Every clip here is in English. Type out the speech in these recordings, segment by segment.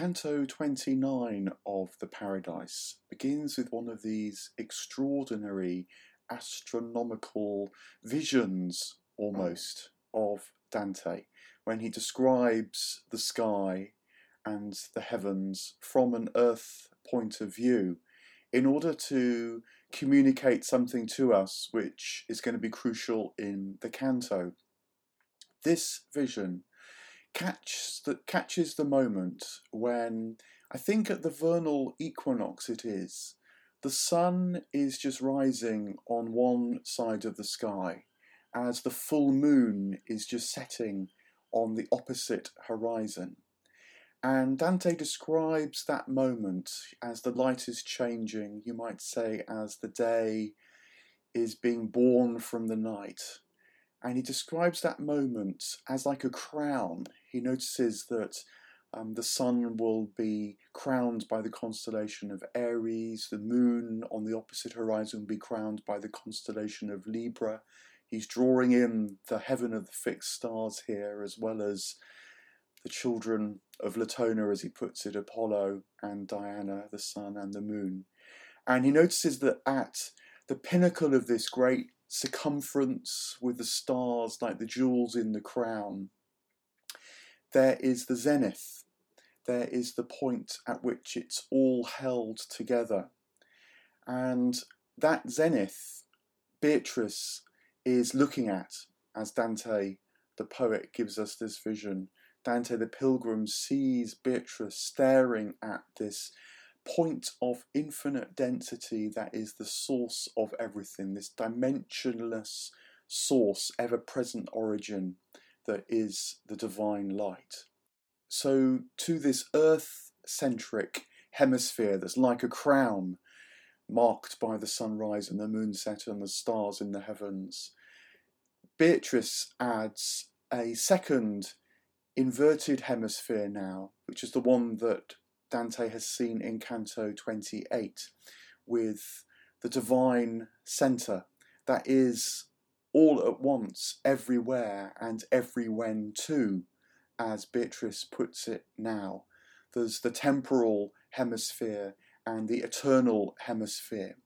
Canto 29 of The Paradise begins with one of these extraordinary astronomical visions almost of Dante when he describes the sky and the heavens from an earth point of view in order to communicate something to us which is going to be crucial in the canto. This vision catch the, catches the moment when I think at the vernal equinox it is. The sun is just rising on one side of the sky as the full moon is just setting on the opposite horizon. And Dante describes that moment as the light is changing, you might say, as the day is being born from the night. And he describes that moment as like a crown. He notices that um, the sun will be crowned by the constellation of Aries, the moon on the opposite horizon will be crowned by the constellation of Libra. He's drawing in the heaven of the fixed stars here, as well as the children of Latona, as he puts it, Apollo and Diana, the sun and the moon. And he notices that at the pinnacle of this great circumference with the stars like the jewels in the crown, there is the zenith. There is the point at which it's all held together. And that zenith, Beatrice is looking at as Dante, the poet, gives us this vision. Dante the pilgrim sees Beatrice staring at this point of infinite density that is the source of everything, this dimensionless source, ever present origin that is the divine light. So, to this earth centric hemisphere that's like a crown marked by the sunrise and the moonset and the stars in the heavens, Beatrice adds a second inverted hemisphere now, which is the one that Dante has seen in Canto 28 with the divine centre that is all at once, everywhere, and every when too, as Beatrice puts it now. There's the temporal hemisphere and the eternal hemisphere,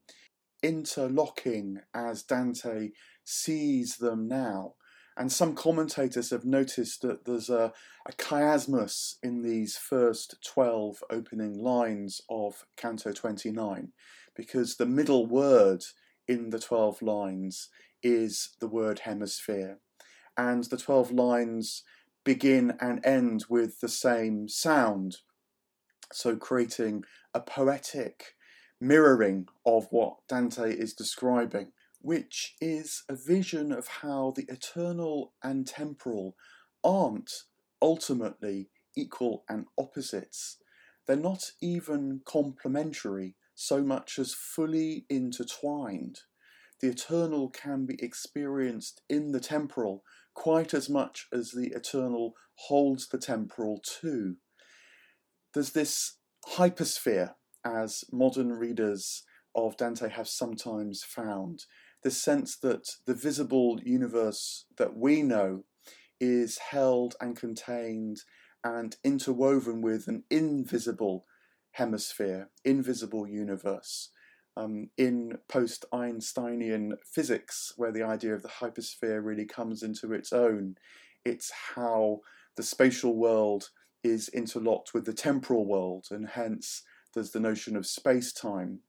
interlocking as Dante sees them now and some commentators have noticed that there's a, a chiasmus in these first 12 opening lines of Canto 29, because the middle word in the 12 lines is the word hemisphere. And the 12 lines begin and end with the same sound, so creating a poetic mirroring of what Dante is describing which is a vision of how the eternal and temporal aren't ultimately equal and opposites. They're not even complementary so much as fully intertwined. The eternal can be experienced in the temporal quite as much as the eternal holds the temporal too. There's this hypersphere, as modern readers of Dante have sometimes found, the sense that the visible universe that we know is held and contained and interwoven with an invisible hemisphere, invisible universe. Um, in post Einsteinian physics, where the idea of the hypersphere really comes into its own, it's how the spatial world is interlocked with the temporal world, and hence there's the notion of space time.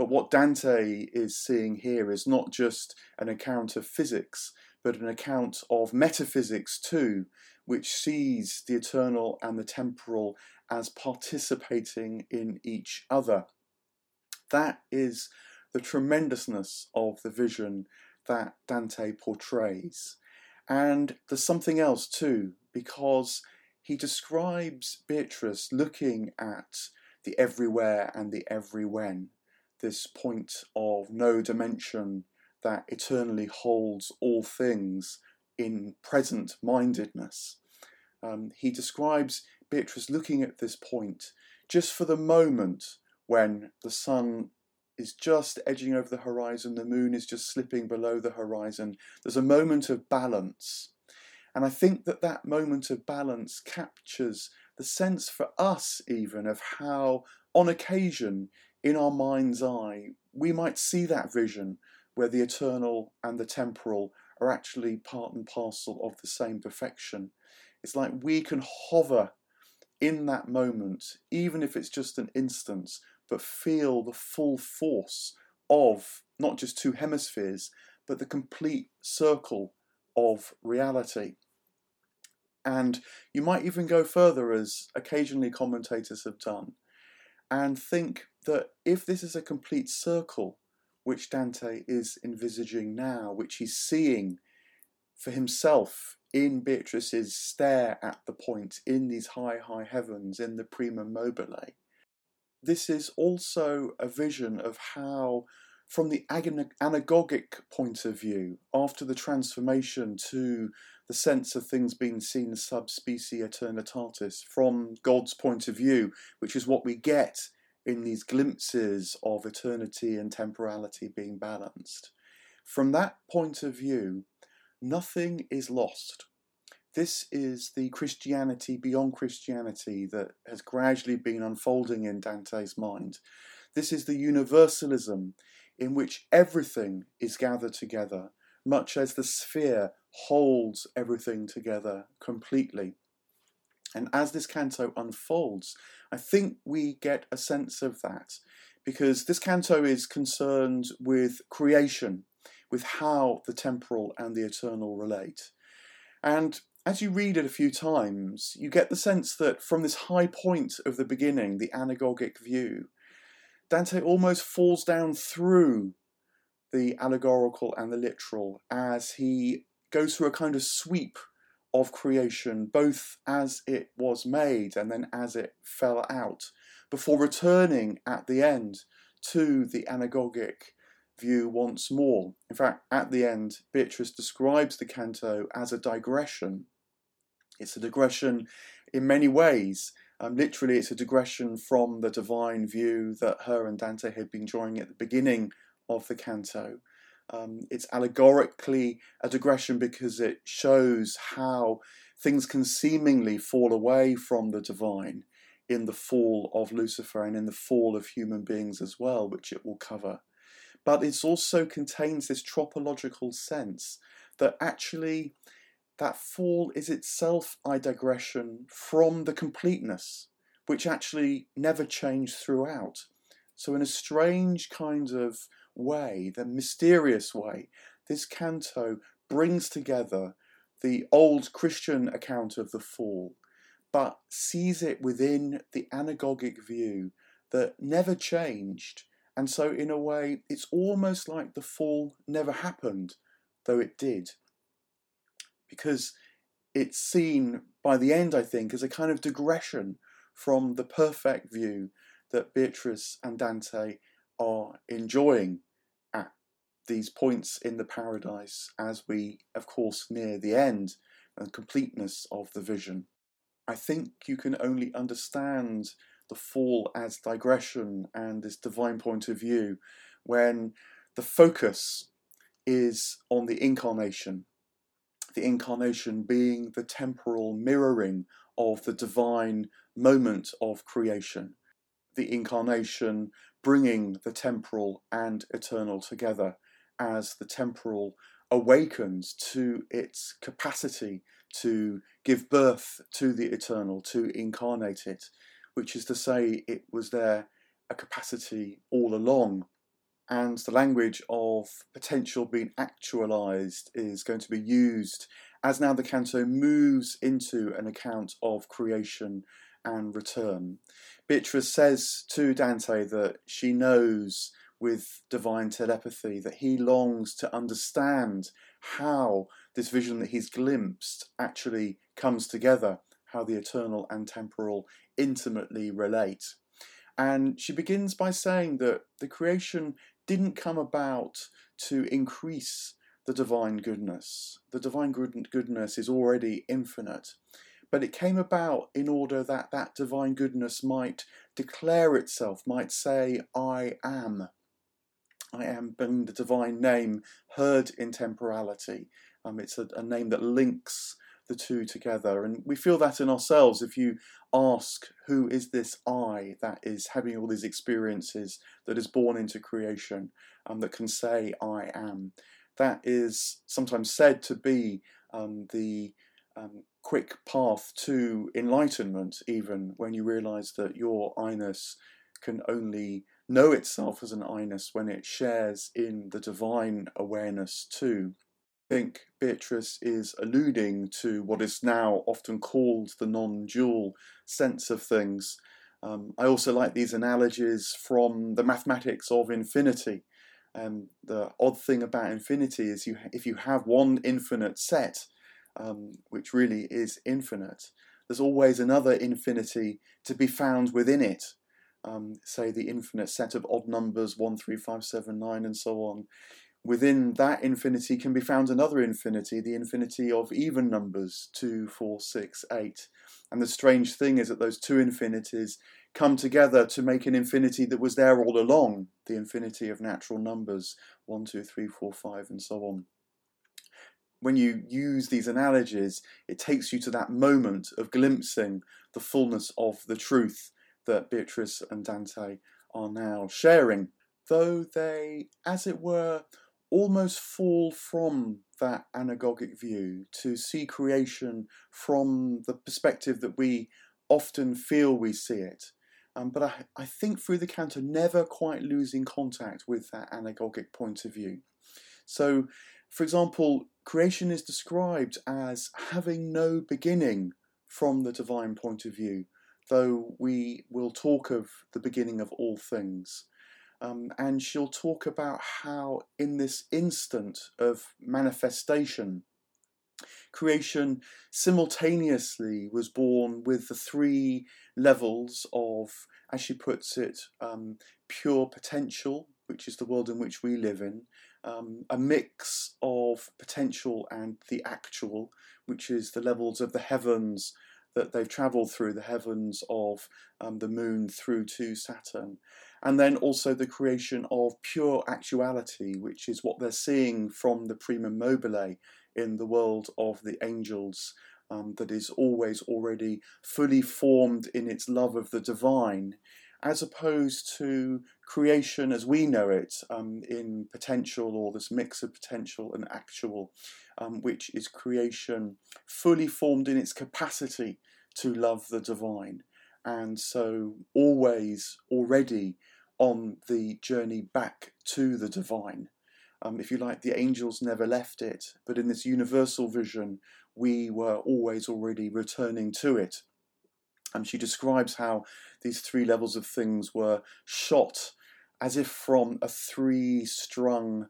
But what Dante is seeing here is not just an account of physics, but an account of metaphysics too, which sees the eternal and the temporal as participating in each other. That is the tremendousness of the vision that Dante portrays. And there's something else too, because he describes Beatrice looking at the everywhere and the everywhen this point of no dimension that eternally holds all things in present mindedness. Um, he describes Beatrice looking at this point just for the moment when the sun is just edging over the horizon, the moon is just slipping below the horizon. There's a moment of balance. And I think that that moment of balance captures the sense for us, even, of how, on occasion, in our mind's eye, we might see that vision where the eternal and the temporal are actually part and parcel of the same perfection. It's like we can hover in that moment, even if it's just an instance, but feel the full force of not just two hemispheres, but the complete circle of reality. And you might even go further, as occasionally commentators have done, and think that if this is a complete circle, which Dante is envisaging now, which he's seeing for himself in Beatrice's stare at the point in these high, high heavens, in the prima mobile, this is also a vision of how from the anagogic point of view, after the transformation to the sense of things being seen sub specie eternitatis, from God's point of view, which is what we get in these glimpses of eternity and temporality being balanced. From that point of view, nothing is lost. This is the Christianity beyond Christianity that has gradually been unfolding in Dante's mind. This is the universalism in which everything is gathered together, much as the sphere holds everything together completely. And as this canto unfolds, I think we get a sense of that because this canto is concerned with creation, with how the temporal and the eternal relate. And as you read it a few times, you get the sense that from this high point of the beginning, the anagogic view, Dante almost falls down through the allegorical and the literal as he goes through a kind of sweep of creation, both as it was made and then as it fell out, before returning at the end to the anagogic view once more. In fact, at the end, Beatrice describes the canto as a digression. It's a digression in many ways, um, literally, it's a digression from the divine view that her and Dante had been drawing at the beginning of the canto. Um, it's allegorically a digression because it shows how things can seemingly fall away from the divine in the fall of Lucifer and in the fall of human beings as well, which it will cover. But it also contains this tropological sense that actually that fall is itself a digression from the completeness, which actually never changed throughout. So, in a strange kind of way, the mysterious way, this canto brings together the old Christian account of the fall, but sees it within the anagogic view that never changed. And so, in a way, it's almost like the fall never happened, though it did because it's seen by the end, I think, as a kind of digression from the perfect view that Beatrice and Dante are enjoying at these points in the paradise as we, of course, near the end and completeness of the vision. I think you can only understand the fall as digression and this divine point of view when the focus is on the incarnation the incarnation being the temporal mirroring of the divine moment of creation, the incarnation bringing the temporal and eternal together as the temporal awakens to its capacity to give birth to the eternal, to incarnate it, which is to say, it was there a capacity all along and the language of potential being actualized is going to be used as now the canto moves into an account of creation and return. Beatrice says to Dante that she knows with divine telepathy that he longs to understand how this vision that he's glimpsed actually comes together, how the eternal and temporal intimately relate. And she begins by saying that the creation didn't come about to increase the divine goodness. The divine goodness is already infinite, but it came about in order that that divine goodness might declare itself, might say, I am. I am being the divine name heard in temporality. Um, it's a, a name that links the two together. And we feel that in ourselves. If you ask, who is this I that is having all these experiences, that is born into creation, um, that can say, I am? That is sometimes said to be um, the um, quick path to enlightenment, even when you realize that your I-ness can only know itself as an I-ness when it shares in the divine awareness too. I think Beatrice is alluding to what is now often called the non dual sense of things. Um, I also like these analogies from the mathematics of infinity. Um, the odd thing about infinity is you if you have one infinite set, um, which really is infinite, there's always another infinity to be found within it. Um, say the infinite set of odd numbers, 1, 3, 5, 7, 9, and so on. Within that infinity can be found another infinity, the infinity of even numbers, 2, 4, 6, 8. And the strange thing is that those two infinities come together to make an infinity that was there all along, the infinity of natural numbers, 1, 2, 3, 4, 5, and so on. When you use these analogies, it takes you to that moment of glimpsing the fullness of the truth that Beatrice and Dante are now sharing, though they, as it were, almost fall from that anagogic view to see creation from the perspective that we often feel we see it. Um, but I, I think through the canto, never quite losing contact with that anagogic point of view. So, for example, creation is described as having no beginning from the divine point of view, though we will talk of the beginning of all things. Um, and she'll talk about how, in this instant of manifestation, creation simultaneously was born with the three levels of, as she puts it, um, pure potential, which is the world in which we live in, um, a mix of potential and the actual, which is the levels of the heavens that they've travelled through, the heavens of um, the moon through to Saturn and then also the creation of pure actuality, which is what they're seeing from the primum mobile in the world of the angels, um, that is always already fully formed in its love of the divine, as opposed to creation as we know it um, in potential or this mix of potential and actual, um, which is creation fully formed in its capacity to love the divine. And so always already on the journey back to the divine. Um, if you like, the angels never left it, but in this universal vision, we were always already returning to it. And she describes how these three levels of things were shot as if from a three strung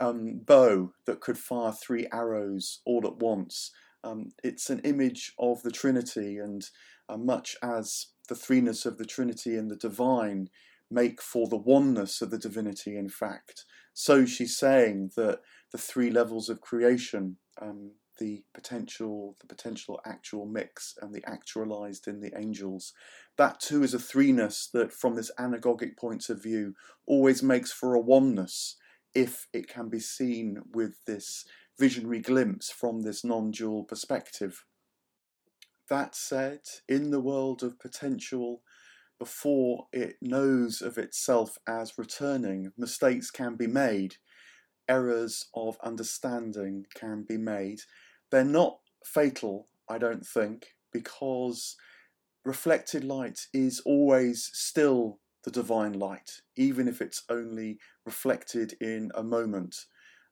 um, bow that could fire three arrows all at once. Um, it's an image of the Trinity, and uh, much as the threeness of the Trinity and the divine make for the oneness of the divinity, in fact. So she's saying that the three levels of creation, um, the potential, the potential actual mix, and the actualized in the angels, that too is a threeness that, from this anagogic point of view, always makes for a oneness if it can be seen with this visionary glimpse from this non dual perspective. That said, in the world of potential, before it knows of itself as returning, mistakes can be made, errors of understanding can be made. They're not fatal, I don't think, because reflected light is always still the divine light, even if it's only reflected in a moment.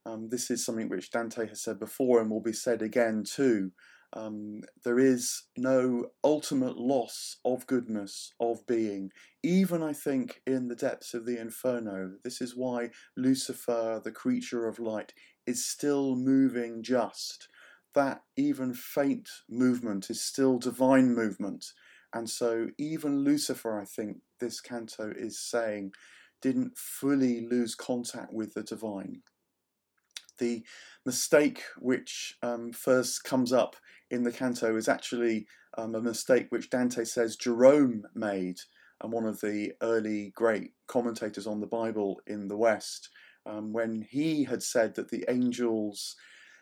Um, this is something which Dante has said before and will be said again too. Um, there is no ultimate loss of goodness, of being, even I think in the depths of the inferno. This is why Lucifer, the creature of light, is still moving just. That even faint movement is still divine movement. And so, even Lucifer, I think this canto is saying, didn't fully lose contact with the divine. The mistake which um, first comes up in the canto is actually um, a mistake which Dante says Jerome made, and one of the early great commentators on the Bible in the West, um, when he had said that the angels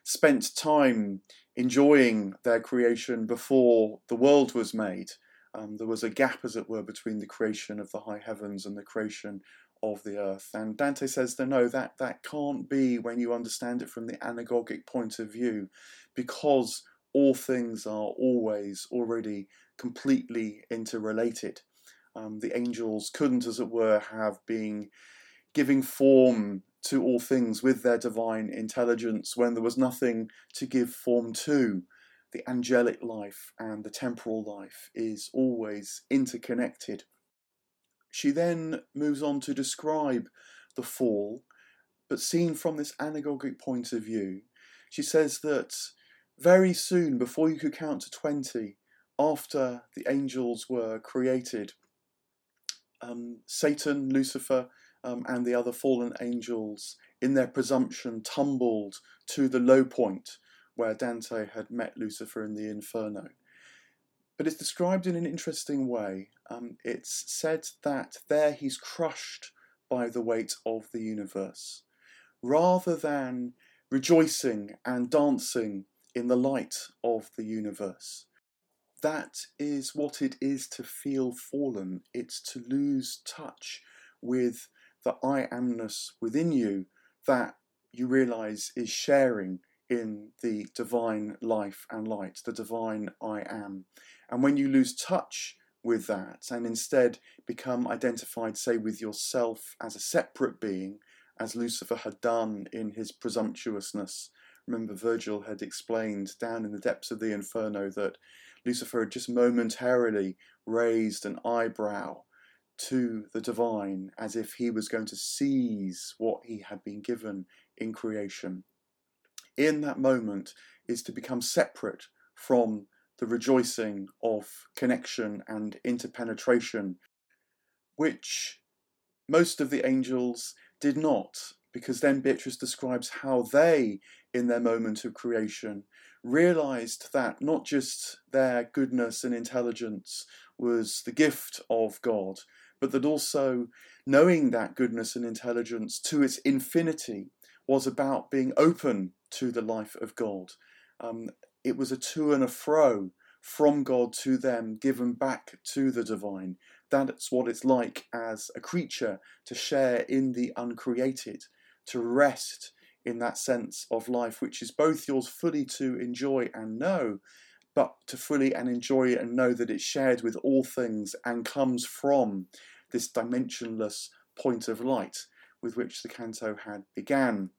spent time enjoying their creation before the world was made. Um, there was a gap, as it were, between the creation of the high heavens and the creation of the earth. And Dante says that no, that, that can't be when you understand it from the anagogic point of view, because all things are always already completely interrelated. Um, the angels couldn't, as it were, have been giving form to all things with their divine intelligence when there was nothing to give form to. The angelic life and the temporal life is always interconnected. She then moves on to describe the fall, but seen from this anagogic point of view. She says that very soon, before you could count to 20, after the angels were created, um, Satan, Lucifer, um, and the other fallen angels, in their presumption, tumbled to the low point where Dante had met Lucifer in the Inferno. But it's described in an interesting way. Um, it's said that there he's crushed by the weight of the universe. Rather than rejoicing and dancing in the light of the universe. That is what it is to feel fallen. It's to lose touch with the I amness within you that you realize is sharing in the divine life and light, the divine I am. And when you lose touch with that and instead become identified, say, with yourself as a separate being, as Lucifer had done in his presumptuousness. Remember, Virgil had explained down in the depths of the Inferno that Lucifer had just momentarily raised an eyebrow to the divine as if he was going to seize what he had been given in creation. In that moment is to become separate from the rejoicing of connection and interpenetration, which most of the angels did not, because then Beatrice describes how they, in their moment of creation, realized that not just their goodness and intelligence was the gift of God, but that also knowing that goodness and intelligence to its infinity was about being open to the life of God. Um, it was a to and a fro from God to them, given back to the divine. That's what it's like as a creature to share in the uncreated, to rest in that sense of life, which is both yours fully to enjoy and know, but to fully and enjoy and know that it's shared with all things and comes from this dimensionless point of light with which the canto had began.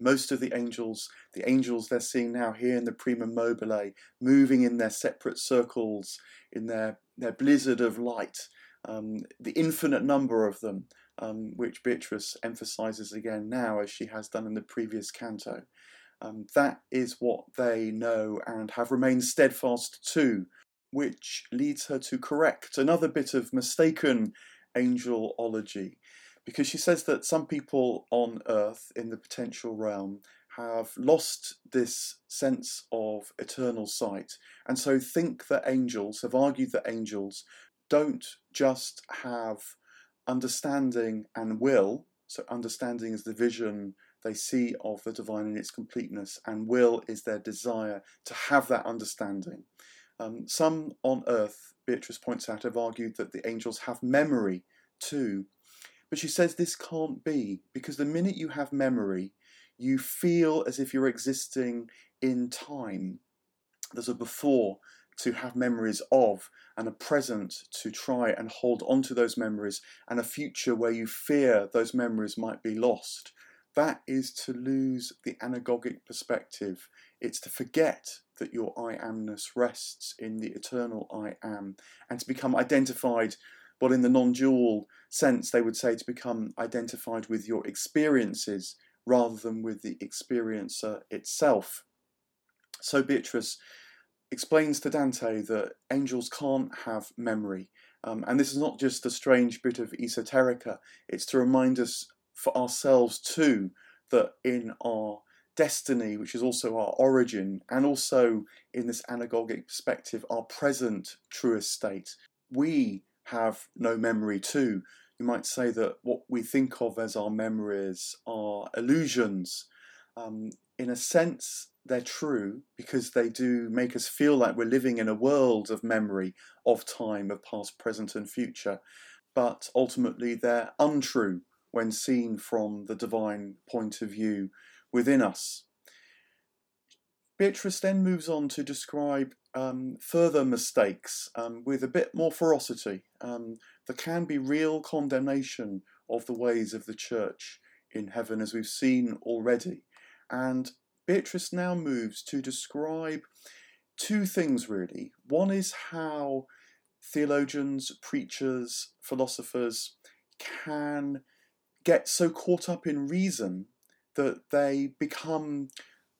Most of the angels, the angels they're seeing now here in the Prima Mobile, moving in their separate circles, in their, their blizzard of light, um, the infinite number of them, um, which Beatrice emphasizes again now as she has done in the previous canto. Um, that is what they know and have remained steadfast to which leads her to correct another bit of mistaken angelology. Because she says that some people on earth in the potential realm have lost this sense of eternal sight, and so think that angels, have argued that angels don't just have understanding and will, so understanding is the vision they see of the divine in its completeness, and will is their desire to have that understanding. Um, some on earth, Beatrice points out, have argued that the angels have memory too. But she says this can't be because the minute you have memory, you feel as if you're existing in time. There's a before to have memories of, and a present to try and hold on to those memories, and a future where you fear those memories might be lost. That is to lose the anagogic perspective. It's to forget that your I amness rests in the eternal I am, and to become identified, well, in the non dual sense, they would say to become identified with your experiences rather than with the experiencer itself. So Beatrice explains to Dante that angels can't have memory. Um, and this is not just a strange bit of esoterica, it's to remind us for ourselves too that in our destiny, which is also our origin, and also in this anagogic perspective, our present truest state, we have no memory too. You might say that what we think of as our memories are illusions. Um, in a sense, they're true because they do make us feel like we're living in a world of memory, of time, of past, present, and future. But ultimately, they're untrue when seen from the divine point of view within us. Beatrice then moves on to describe um, further mistakes um, with a bit more ferocity. Um, there can be real condemnation of the ways of the church in heaven, as we've seen already. And Beatrice now moves to describe two things really. One is how theologians, preachers, philosophers can get so caught up in reason that they become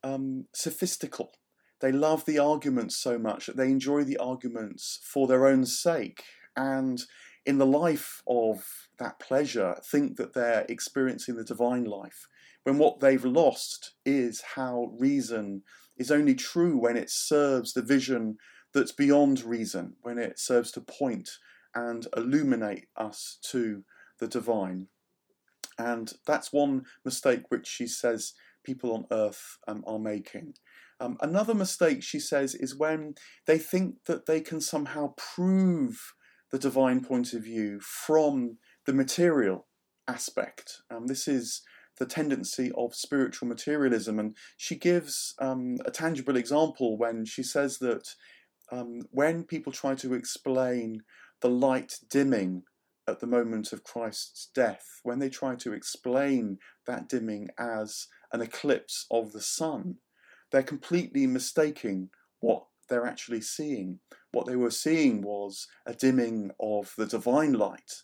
um, sophistical. They love the arguments so much that they enjoy the arguments for their own sake. And in the life of that pleasure, think that they're experiencing the divine life, when what they've lost is how reason is only true when it serves the vision that's beyond reason, when it serves to point and illuminate us to the divine. And that's one mistake which she says people on earth um, are making. Um, another mistake, she says, is when they think that they can somehow prove the divine point of view from the material aspect. Um, this is the tendency of spiritual materialism, and she gives um, a tangible example when she says that um, when people try to explain the light dimming at the moment of Christ's death, when they try to explain that dimming as an eclipse of the sun, they're completely mistaking what they're actually seeing. What they were seeing was a dimming of the divine light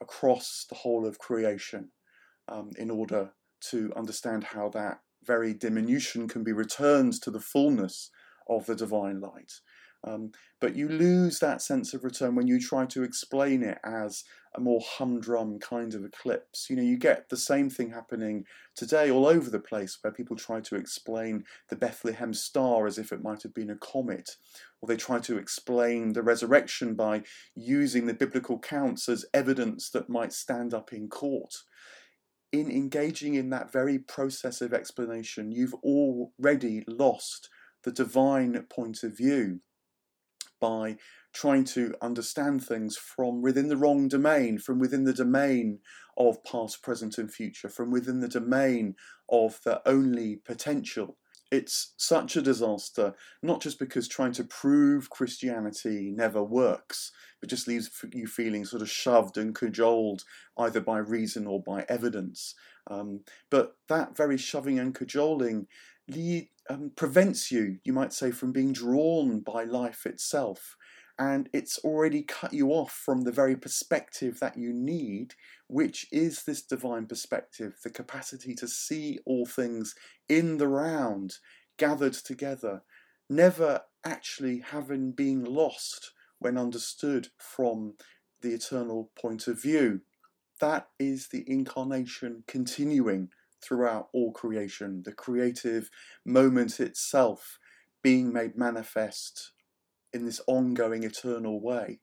across the whole of creation um, in order to understand how that very diminution can be returned to the fullness of the divine light. Um, but you lose that sense of return when you try to explain it as a more humdrum kind of eclipse. You know, you get the same thing happening today all over the place where people try to explain the Bethlehem star as if it might have been a comet, or they try to explain the resurrection by using the biblical counts as evidence that might stand up in court. In engaging in that very process of explanation, you've already lost the divine point of view by trying to understand things from within the wrong domain, from within the domain of past, present, and future, from within the domain of the only potential. It's such a disaster, not just because trying to prove Christianity never works, but just leaves you feeling sort of shoved and cajoled either by reason or by evidence. Um, but that very shoving and cajoling um, prevents you, you might say, from being drawn by life itself. And it's already cut you off from the very perspective that you need, which is this divine perspective, the capacity to see all things in the round, gathered together, never actually having been lost when understood from the eternal point of view. That is the incarnation continuing throughout all creation, the creative moment itself being made manifest in this ongoing eternal way.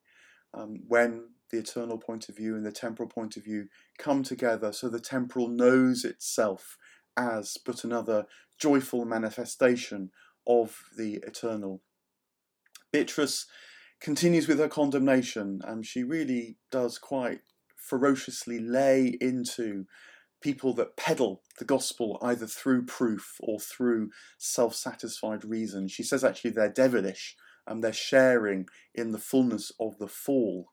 Um, when the eternal point of view and the temporal point of view come together, so the temporal knows itself as but another joyful manifestation of the eternal. Beatrice continues with her condemnation, and she really does quite ferociously lay into people that peddle the gospel either through proof or through self satisfied reason. She says actually they're devilish and they're sharing in the fullness of the fall.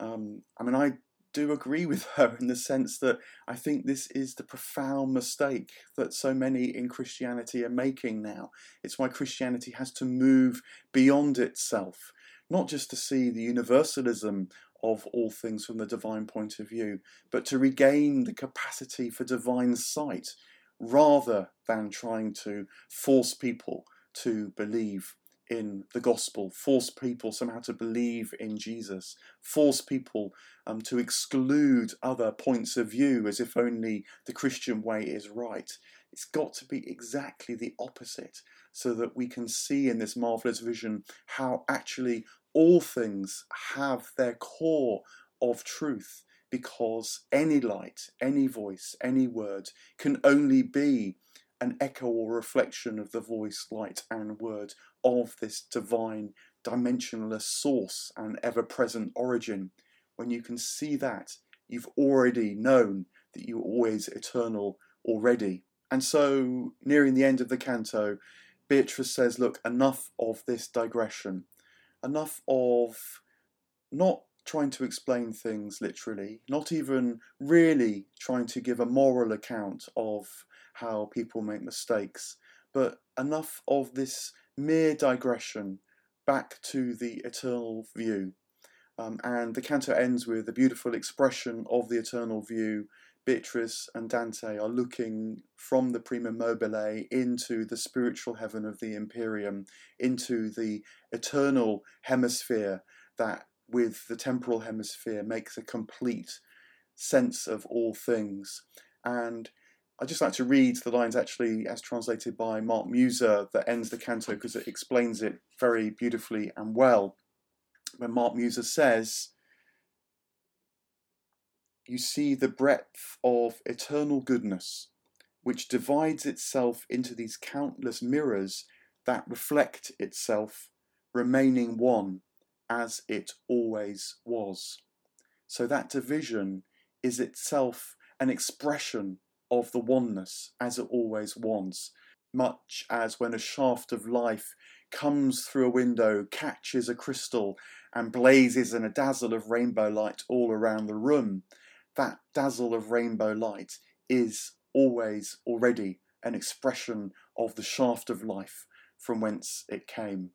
Um, I mean, I do agree with her in the sense that I think this is the profound mistake that so many in Christianity are making now. It's why Christianity has to move beyond itself, not just to see the universalism of all things from the divine point of view, but to regain the capacity for divine sight rather than trying to force people to believe in the gospel, force people somehow to believe in Jesus, force people um, to exclude other points of view as if only the Christian way is right. It's got to be exactly the opposite so that we can see in this marvelous vision how actually all things have their core of truth because any light, any voice, any word can only be an echo or reflection of the voice, light, and word of this divine, dimensionless source and ever present origin, when you can see that, you've already known that you're always eternal already. And so, nearing the end of the canto, Beatrice says, Look, enough of this digression, enough of not trying to explain things literally, not even really trying to give a moral account of how people make mistakes, but enough of this mere digression back to the eternal view. Um, and the canto ends with a beautiful expression of the eternal view. Beatrice and Dante are looking from the prima mobile into the spiritual heaven of the Empyrean, into the eternal hemisphere that with the temporal hemisphere makes a complete sense of all things. And I'd just like to read the lines actually as translated by Mark Musa that ends the canto because it explains it very beautifully and well. When Mark Musa says, You see the breadth of eternal goodness, which divides itself into these countless mirrors that reflect itself, remaining one as it always was. So that division is itself an expression of the oneness as it always was, much as when a shaft of life comes through a window, catches a crystal, and blazes in a dazzle of rainbow light all around the room. That dazzle of rainbow light is always already an expression of the shaft of life from whence it came.